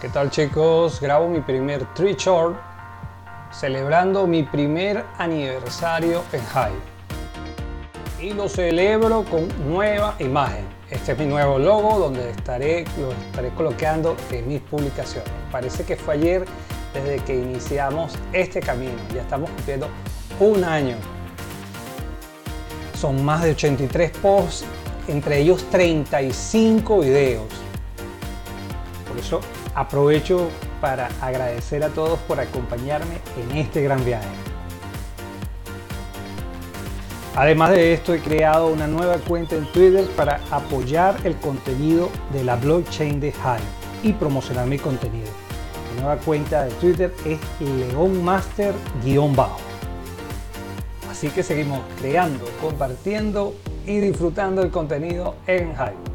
¿Qué tal chicos? Grabo mi primer tree short celebrando mi primer aniversario en Hive. Y lo celebro con nueva imagen. Este es mi nuevo logo donde estaré, lo estaré colocando en mis publicaciones. Parece que fue ayer desde que iniciamos este camino. Ya estamos cumpliendo un año. Son más de 83 posts, entre ellos 35 videos. Por eso aprovecho para agradecer a todos por acompañarme en este gran viaje. Además de esto, he creado una nueva cuenta en Twitter para apoyar el contenido de la blockchain de Hive y promocionar mi contenido. Mi nueva cuenta de Twitter es leonmaster-bajo. Así que seguimos creando, compartiendo y disfrutando el contenido en Hive.